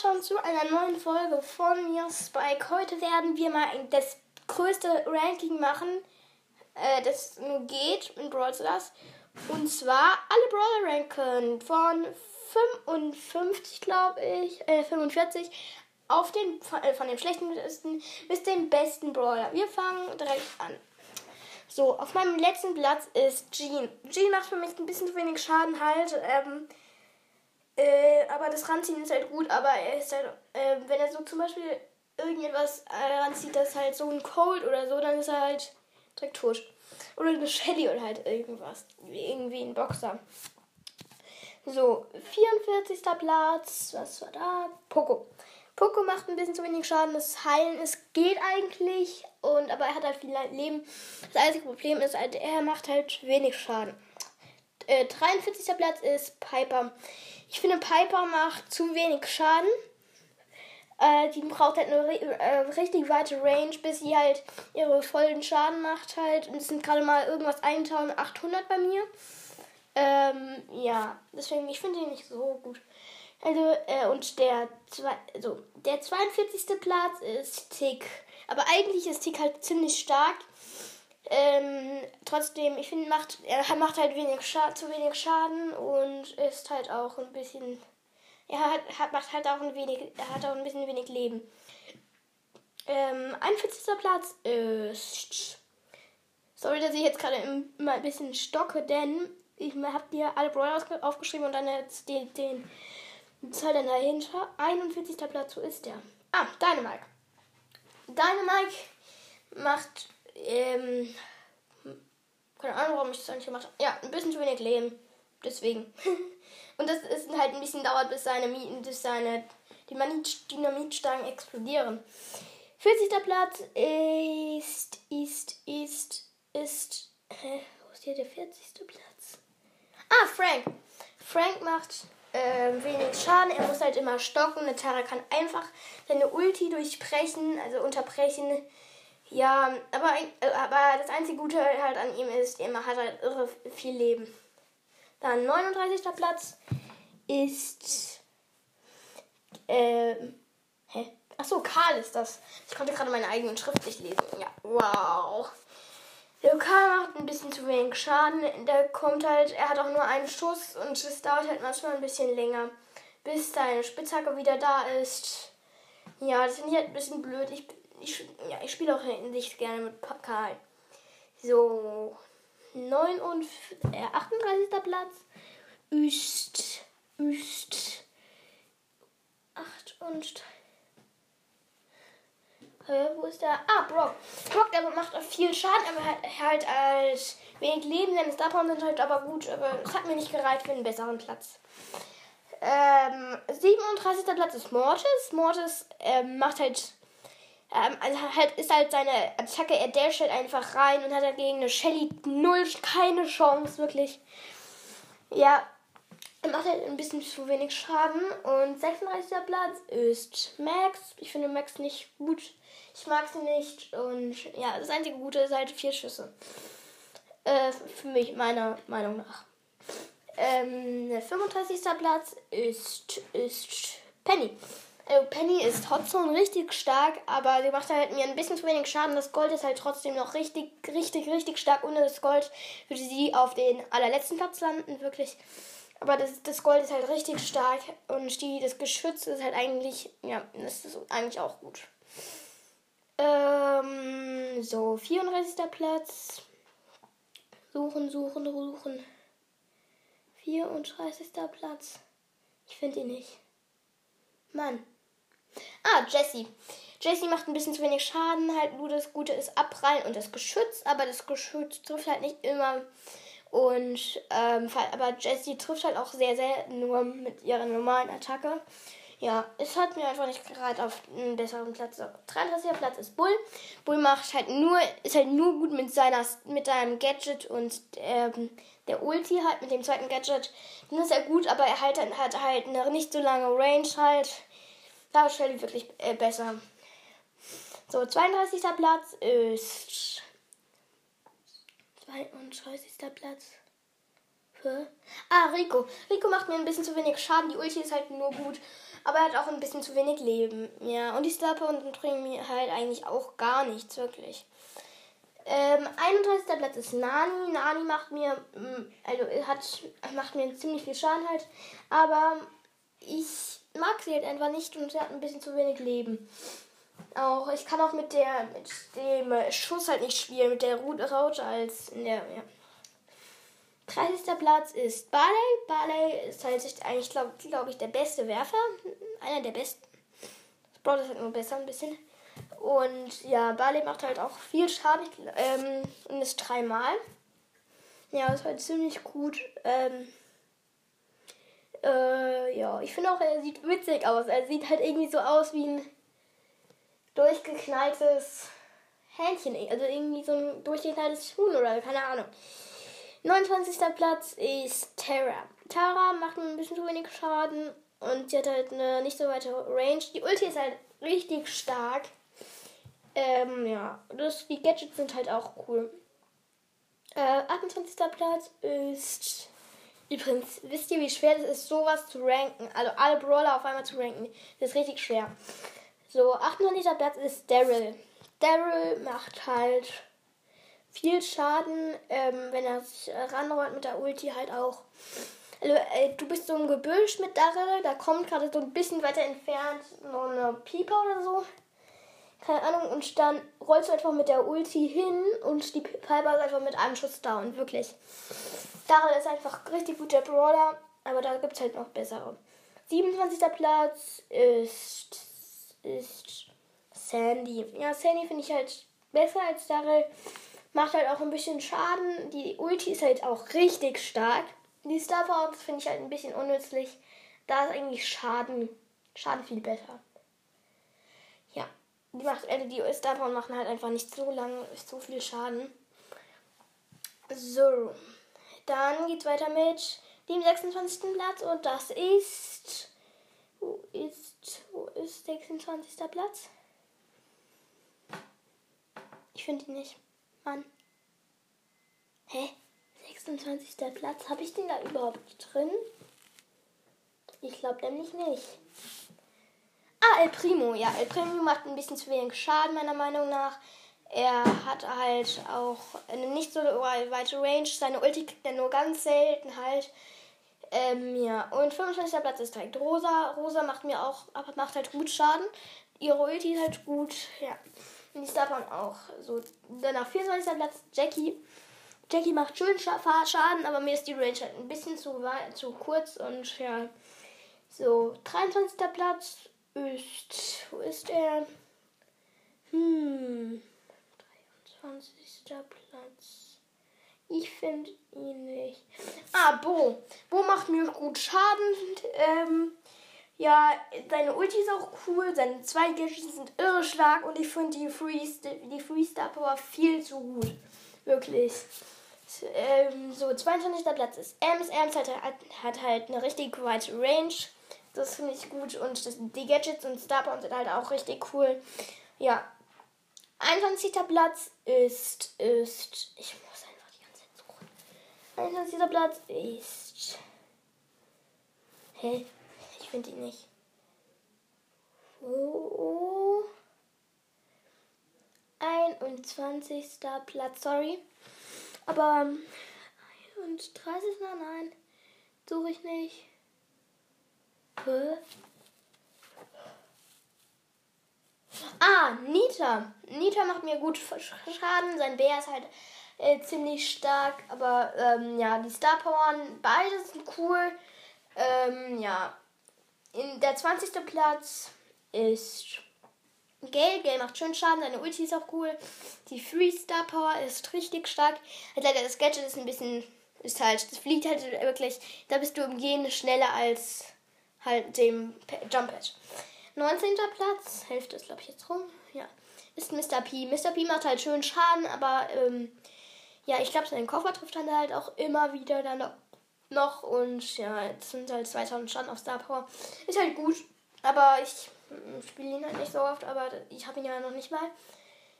Schon zu einer neuen Folge von mir, Spike. Heute werden wir mal das größte Ranking machen, äh, das nur geht in Brawl Stars. Und zwar alle Brawler ranken von 55, glaube ich, äh, 45 auf den, von, äh, von dem schlechten bis dem besten Brawler. Wir fangen direkt an. So, auf meinem letzten Platz ist Jean. Jean macht für mich ein bisschen zu wenig Schaden halt. Ähm, äh, aber das Ranziehen ist halt gut, aber er ist halt, äh, wenn er so zum Beispiel irgendetwas äh, ranzieht, das halt so ein Cold oder so, dann ist er halt direkt tot. Oder eine Shelly oder halt irgendwas. Irgendwie ein Boxer. So, 44. Platz. Was war da? Poco. Poco macht ein bisschen zu wenig Schaden. Das Heilen, es geht eigentlich. Und, aber er hat halt viel Leben. Das einzige Problem ist halt, er macht halt wenig Schaden. Äh, 43. Platz ist Piper. Ich finde, Piper macht zu wenig Schaden. Äh, die braucht halt eine äh, richtig weite Range, bis sie halt ihre vollen Schaden macht halt. Und es sind gerade mal irgendwas 1800 bei mir. Ähm, ja, deswegen, ich finde ihn nicht so gut. Also, äh, und der, zwei, also, der 42. Platz ist Tick. Aber eigentlich ist Tick halt ziemlich stark. Ähm, trotzdem, ich finde, macht, er macht halt wenig zu wenig Schaden und ist halt auch ein bisschen. Er hat, hat, macht halt auch ein wenig. Er hat auch ein bisschen wenig Leben. Ähm, 41. Platz ist. Sorry, dass ich jetzt gerade immer ein bisschen stocke, denn ich habe dir alle Brawler aufgeschrieben und dann jetzt den, den Zahl dann dahinter. 41. Platz, wo ist der? Ah, Dynamike. Dynamike macht, ähm, keine Ahnung, warum ich das eigentlich gemacht habe. Ja, ein bisschen zu wenig Leben. Deswegen. und das ist halt ein bisschen dauert, bis seine bis seine Dynamitstangen explodieren. 40. Platz ist, ist, ist, ist, hä, wo ist hier der 40. Platz? Ah, Frank. Frank macht äh, wenig Schaden. Er muss halt immer stocken. Eine Tara kann einfach seine Ulti durchbrechen, also unterbrechen. Ja, aber, äh, aber das einzige Gute halt an ihm ist, er hat halt irre viel Leben. Dann 39. Platz ist. Ähm. Hä? Achso, Karl ist das. Ich konnte gerade meine eigenen Schrift nicht lesen. Ja, wow. Der Karl macht ein bisschen zu wenig Schaden. Der kommt halt, er hat auch nur einen Schuss und es dauert halt manchmal ein bisschen länger, bis seine Spitzhacke wieder da ist. Ja, das finde ich halt ein bisschen blöd. Ich, ich, ja, ich spiele auch nicht gerne mit Karl. So, 9 und äh, 38. Platz ist, ist 8 und Hä, wo ist der? Ah, Brock. Brock, der macht auch viel Schaden, aber halt, halt als wenig Leben. Denn Star Power sind halt aber gut, aber es hat mir nicht gereicht für einen besseren Platz. Ähm, 37. Platz ist Mortis. Mortis ähm, macht halt, ähm, also halt, ist halt seine Attacke, er dasht halt einfach rein und hat dagegen eine Shelly null, keine Chance, wirklich. Ja, er macht halt ein bisschen zu wenig Schaden. Und 36. Platz ist Max. Ich finde Max nicht gut. Ich mag sie nicht. Und ja, das einzige Gute ist halt vier Schüsse. Äh, für mich, meiner Meinung nach. Ähm, der 35. Platz ist, ist Penny. Also Penny ist Hotzone richtig stark, aber sie macht halt mir ein bisschen zu wenig Schaden. Das Gold ist halt trotzdem noch richtig, richtig, richtig stark. Ohne das Gold würde sie auf den allerletzten Platz landen, wirklich. Aber das, das Gold ist halt richtig stark und die, das Geschütz ist halt eigentlich, ja, das ist eigentlich auch gut. Ähm, so, 34. Platz. Suchen, suchen, suchen. 34. Platz. Ich finde ihn nicht. Mann. Ah, Jessie. Jessie macht ein bisschen zu wenig Schaden. Halt nur das Gute ist abprallen und das Geschütz. Aber das Geschütz trifft halt nicht immer. Und, ähm, aber Jessie trifft halt auch sehr selten nur mit ihrer normalen Attacke. Ja, es hat mir einfach nicht gerade auf einen besseren Platz. 33. Platz ist Bull. Bull macht halt nur, ist halt nur gut mit seiner, mit seinem Gadget und ähm, der Ulti halt mit dem zweiten Gadget. Dann ist er gut, aber er halt, hat halt eine nicht so lange Range halt. Da ist Shelly wirklich äh, besser. So, 32. Platz ist 32. Platz. Für ah, Rico. Rico macht mir ein bisschen zu wenig Schaden. Die Ulti ist halt nur gut. Aber er hat auch ein bisschen zu wenig Leben. Ja, und die Star Power bringen mir halt eigentlich auch gar nichts, wirklich. Ähm, 31. Platz ist Nani. Nani macht mir, mm, also hat, macht mir ziemlich viel Schaden halt. Aber ich mag sie halt einfach nicht und sie hat ein bisschen zu wenig Leben. Auch, ich kann auch mit der, mit dem Schuss halt nicht spielen, mit der Raute als in der, ja. 30. Platz ist Barley. Barley ist halt eigentlich, glaube glaub ich, der beste Werfer. Einer der besten. Sprout ist halt nur besser ein bisschen. Und ja, Barley macht halt auch viel Schaden ähm, und ist dreimal. Ja, ist halt ziemlich gut. Ähm, äh, ja, ich finde auch, er sieht witzig aus. Er sieht halt irgendwie so aus wie ein durchgeknalltes Hähnchen. Also irgendwie so ein durchgeknalltes Huhn oder keine Ahnung. 29. Platz ist Terra. Terra macht ein bisschen zu wenig Schaden und sie hat halt eine nicht so weite Range. Die Ulti ist halt richtig stark. Ähm, ja, das, die Gadgets sind halt auch cool. Äh, 28. Platz ist. Übrigens, wisst ihr, wie schwer das ist, sowas zu ranken? Also alle Brawler auf einmal zu ranken. Das ist richtig schwer. So, 28. Platz ist Daryl. Daryl macht halt viel Schaden, ähm, wenn er sich ranrollt mit der Ulti halt auch. Also, äh, du bist so im Gebüsch mit Daryl, da kommt gerade so ein bisschen weiter entfernt noch eine Pieper oder so keine Ahnung, und dann rollst du einfach mit der Ulti hin und die Piper ist einfach mit einem Schuss down, wirklich. Daryl ist einfach richtig guter Brawler, aber da gibt es halt noch bessere. 27. Platz ist, ist Sandy. Ja, Sandy finde ich halt besser als Daryl. Macht halt auch ein bisschen Schaden. Die Ulti ist halt auch richtig stark. Die Star Power finde ich halt ein bisschen unnützlich. Da ist eigentlich Schaden, Schaden viel besser die macht also die Star machen halt einfach nicht so lang, so viel Schaden. So, dann geht's weiter mit dem 26. Platz und das ist wo ist wo ist 26. Platz? Ich finde ihn nicht. Mann. Hä? 26. Platz? Habe ich den da überhaupt drin? Ich glaube nämlich nicht. Ah, El Primo. Ja, El Primo macht ein bisschen zu wenig Schaden, meiner Meinung nach. Er hat halt auch eine nicht so weite Range. Seine Ulti kriegt er nur ganz selten halt. Ähm, ja. Und 25. Platz ist direkt Rosa. Rosa macht mir auch, aber macht halt gut Schaden. Ihre Ulti ist halt gut. Ja. Und die Star auch. So, dann auf 24. Platz Jackie. Jackie macht schön Schaden, aber mir ist die Range halt ein bisschen zu, zu kurz und ja. So, 23. Platz ist. Wo ist er? Hm. 23. Platz. Ich finde ihn nicht. Ah, Bo. Bo macht mir gut Schaden. Ähm, ja, seine Ulti ist auch cool. Seine zwei Gadgets sind irre stark. Und ich finde die Freestar die Free Power viel zu gut. Wirklich. Ähm, so, 22. Platz ist Ems. Ems hat, hat, hat halt eine richtig weite Range. Das finde ich gut. Und das, die Gadgets und Starbound sind halt auch richtig cool. Ja. 21. Platz ist, ist. Ich muss einfach die ganze Zeit suchen. 21. Platz ist. Hä? Ich finde ihn nicht. Oh. 21. Platz, sorry. Aber 31. Nein, suche ich nicht. Ah, Nita. Nita macht mir gut Schaden. Sein Bär ist halt äh, ziemlich stark. Aber ähm, ja, die Star Powern, beide sind cool. Ähm, ja. In der 20. Platz ist Gale. Gale macht schön Schaden. Seine Ulti ist auch cool. Die Free Star Power ist richtig stark. Also leider das Gadget ist ein bisschen. Ist halt. Das fliegt halt wirklich. Da bist du im Gehen schneller als halt dem Jump Pad. 19. Platz, Hälfte ist glaube ich jetzt rum, ja, ist Mr. P. Mr. P macht halt schön Schaden, aber ähm, ja, ich glaube, seinen Koffer trifft dann halt auch immer wieder dann noch und ja, jetzt sind halt 2000 Schaden auf Star Power. Ist halt gut, aber ich spiele ihn halt nicht so oft, aber ich habe ihn ja noch nicht mal.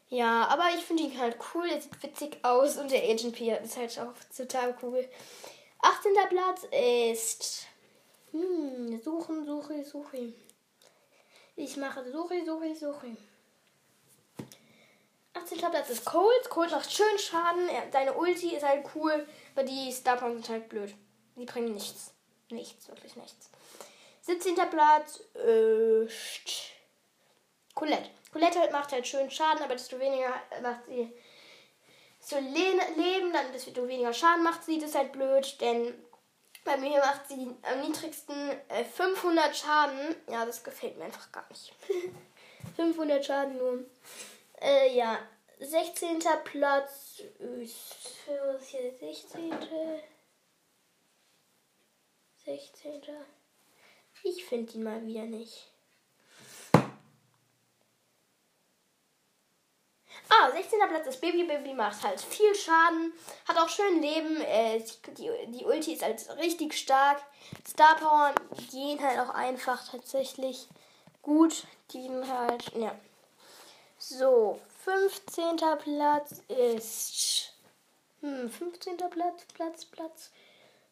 Ja, aber ich finde ihn halt cool, er sieht witzig aus und der Agent P ist halt auch total cool. 18. Platz ist hm, suchen, suche, suche. Ich mache Suche, Suche, Suche. 18. Platz ist Cold. Cold macht schön Schaden. Er, seine Ulti ist halt cool, aber die Star Power sind halt blöd. Die bringen nichts. Nichts, wirklich nichts. 17. Platz ist Colette. Colette macht halt schön Schaden, aber desto weniger macht sie zu le leben, dann desto weniger Schaden macht sie. Das ist halt blöd, denn bei mir macht sie am niedrigsten äh, 500 Schaden. Ja, das gefällt mir einfach gar nicht. 500 Schaden nur. Äh, ja, 16. Platz ist hier der 16. 16. Ich finde ihn mal wieder nicht. Ah, 16. Platz ist Baby. Baby macht halt viel Schaden, hat auch schön Leben. Äh, die, die Ulti ist halt richtig stark. Star Power gehen halt auch einfach tatsächlich gut. Die halt, ja. So, 15. Platz ist. Hm, 15. Platz, Platz, Platz.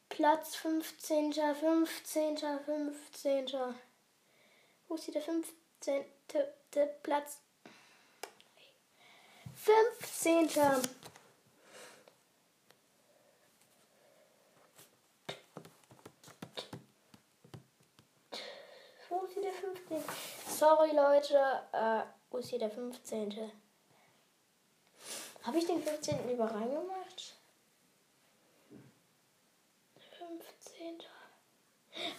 Platz 15. 15. 15. Wo ist hier der 15. Platz? 15. Wo ist hier der 15? Sorry, Leute. Äh, wo ist hier der 15.? Habe ich den 15. über reingemacht? 15.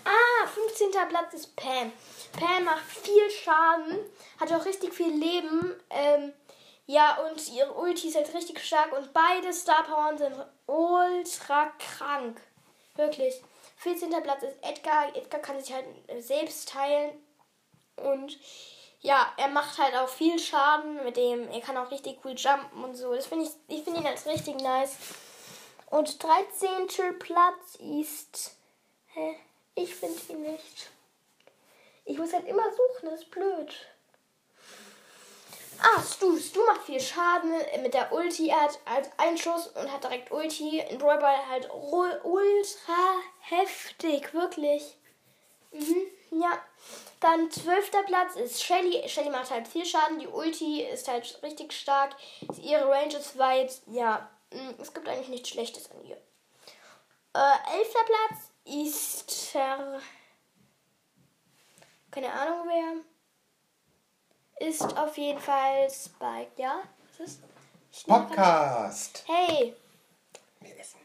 Ah, 15. Platz ist Pam. Pam macht viel Schaden, hat auch richtig viel Leben. Ähm, ja, und ihre Ulti ist halt richtig stark und beide Star Power sind ultra krank. Wirklich. 14. Platz ist Edgar. Edgar kann sich halt selbst teilen. Und ja, er macht halt auch viel Schaden mit dem. Er kann auch richtig cool jumpen und so. Das finde ich, ich finde ihn als richtig nice. Und 13. Platz ist. Hä? Ich finde ihn nicht. Ich muss halt immer suchen, das ist blöd. Ah, Stu. Stu macht viel Schaden mit der Ulti. Er hat halt einen Schuss und hat direkt Ulti. In Brawl Ball halt ultra heftig, wirklich. Mhm, ja. Dann zwölfter Platz ist Shelly. Shelly macht halt viel Schaden. Die Ulti ist halt richtig stark. Ihre Range ist weit. Ja, mm, es gibt eigentlich nichts Schlechtes an ihr. Äh, elfter Platz ist Ver keine Ahnung wer. Ist auf jeden Fall Spike, ja? Was ist? Podcast. Hey. Wir essen.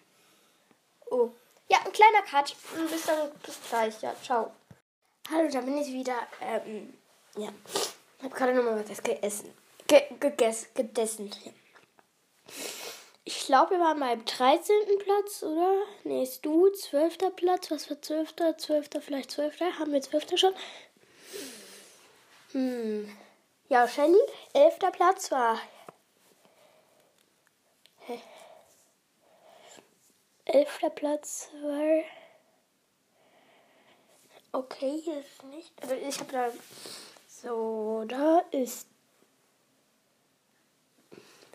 Oh. Ja, ein kleiner Cut. Bis dann, bis gleich. Ja, ciao. Hallo, da bin ich wieder. Ähm, ja. Ich habe gerade nochmal was gegessen. Ge gegessen. Gedessen. Ja. Ich glaube, wir waren mal im 13. Platz, oder? Nee, ist du, 12. Platz. Was für 12. 12. vielleicht 12. Haben wir 12. schon? Hm. Ja, Shelly, 11. Platz war. Hä? 11. Platz war. Okay, hier ist nicht. Also ich habe da. So, da ist.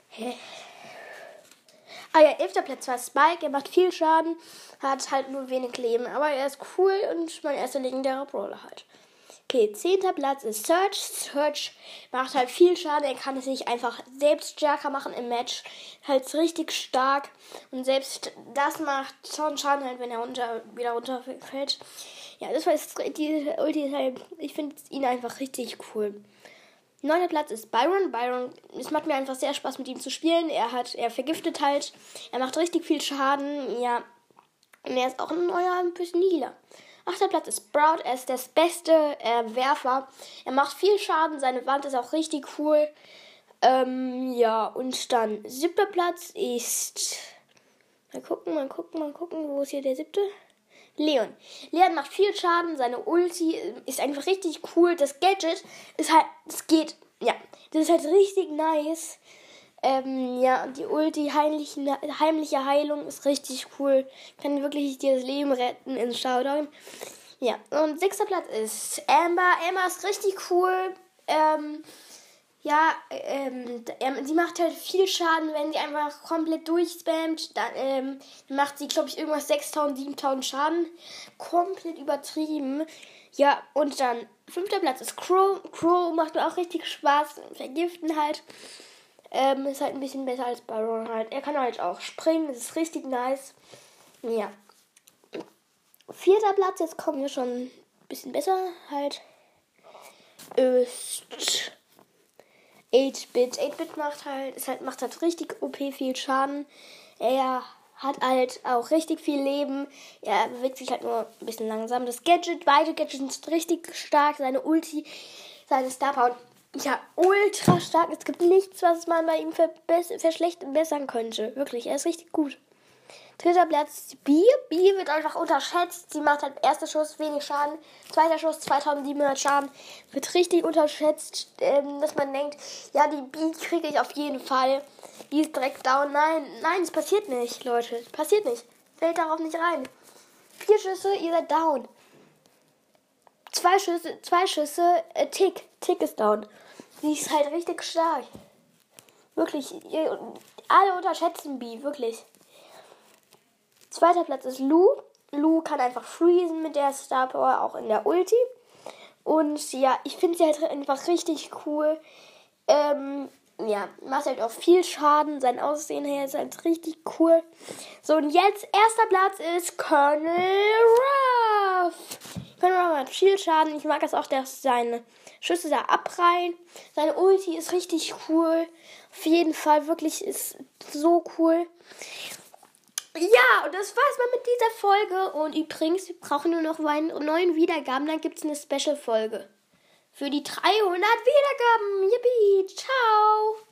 Hä? Ah ja, 11. Platz war Spike. Er macht viel Schaden, hat halt nur wenig Leben. Aber er ist cool und mein erster legendärer Brawler halt. Okay, 10. Platz ist Search. Search macht halt viel Schaden. Er kann es sich einfach selbst stärker machen im Match. Halt richtig stark. Und selbst das macht schon Schaden, halt, wenn er unter, wieder runterfällt. Ja, das war jetzt die Ulti. Ich finde ihn einfach richtig cool. Neunter Platz ist Byron. Byron, es macht mir einfach sehr Spaß mit ihm zu spielen. Er hat, er vergiftet halt. Er macht richtig viel Schaden. Ja. Und er ist auch ein neuer ein bisschen Healer. Achter Platz ist Sprout. Er ist der beste äh, Werfer. Er macht viel Schaden. Seine Wand ist auch richtig cool. Ähm, ja, und dann siebter Platz ist. Mal gucken, mal gucken, mal gucken. Wo ist hier der siebte? Leon. Leon macht viel Schaden. Seine Ulti ist einfach richtig cool. Das Gadget ist halt. Es geht. Ja, das ist halt richtig nice. Ähm, ja, die Ulti, heimliche, heimliche Heilung ist richtig cool. Kann wirklich dir das Leben retten in Showdown. Ja, und sechster Platz ist Amber. Amber ist richtig cool. Ähm, ja, ähm, sie macht halt viel Schaden, wenn sie einfach komplett durchspammt. Dann ähm, macht sie, glaube ich, irgendwas 6000, 7000 Schaden. Komplett übertrieben. Ja, und dann fünfter Platz ist Crow. Crow macht mir auch richtig Spaß. Vergiften halt. Ähm, ist halt ein bisschen besser als Baron halt. Er kann halt auch springen. Das ist richtig nice. Ja. Vierter Platz, jetzt kommen wir schon ein bisschen besser halt. Ist 8-Bit. 8-Bit macht halt, ist halt, macht halt richtig OP viel Schaden. Er hat halt auch richtig viel Leben. Er bewegt sich halt nur ein bisschen langsam. Das Gadget, beide Gadgets sind richtig stark. Seine Ulti, seine Star Power. Ja, ultra stark. Es gibt nichts, was man bei ihm verschlechtern könnte. Wirklich, er ist richtig gut. Dritter Platz B. B wird einfach unterschätzt. Sie macht halt erster Schuss wenig Schaden, zweiter Schuss 2700 Schaden. Wird richtig unterschätzt, ähm, dass man denkt, ja, die B kriege ich auf jeden Fall. Die ist direkt down. Nein, nein, es passiert nicht, Leute. Es passiert nicht. Fällt darauf nicht rein. Vier Schüsse, ihr seid down. Zwei Schüsse, zwei Schüsse, äh, Tick. Tick ist down. Die ist halt richtig stark. Wirklich, alle unterschätzen B, wirklich. Zweiter Platz ist Lu. Lu kann einfach freezen mit der Star Power, auch in der Ulti. Und ja, ich finde sie halt einfach richtig cool. Ähm, ja, macht halt auch viel Schaden. Sein Aussehen her ist halt richtig cool. So, und jetzt erster Platz ist Colonel Ruff. Colonel Ruff hat viel Schaden. Ich mag es auch, dass seine Schüsse da abreihen. Seine Ulti ist richtig cool. Auf jeden Fall wirklich ist so cool. Ja, und das war's mal mit dieser Folge. Und übrigens, wir brauchen nur noch neun Wiedergaben, dann gibt's eine Special-Folge. Für die 300 Wiedergaben. Yippie, ciao.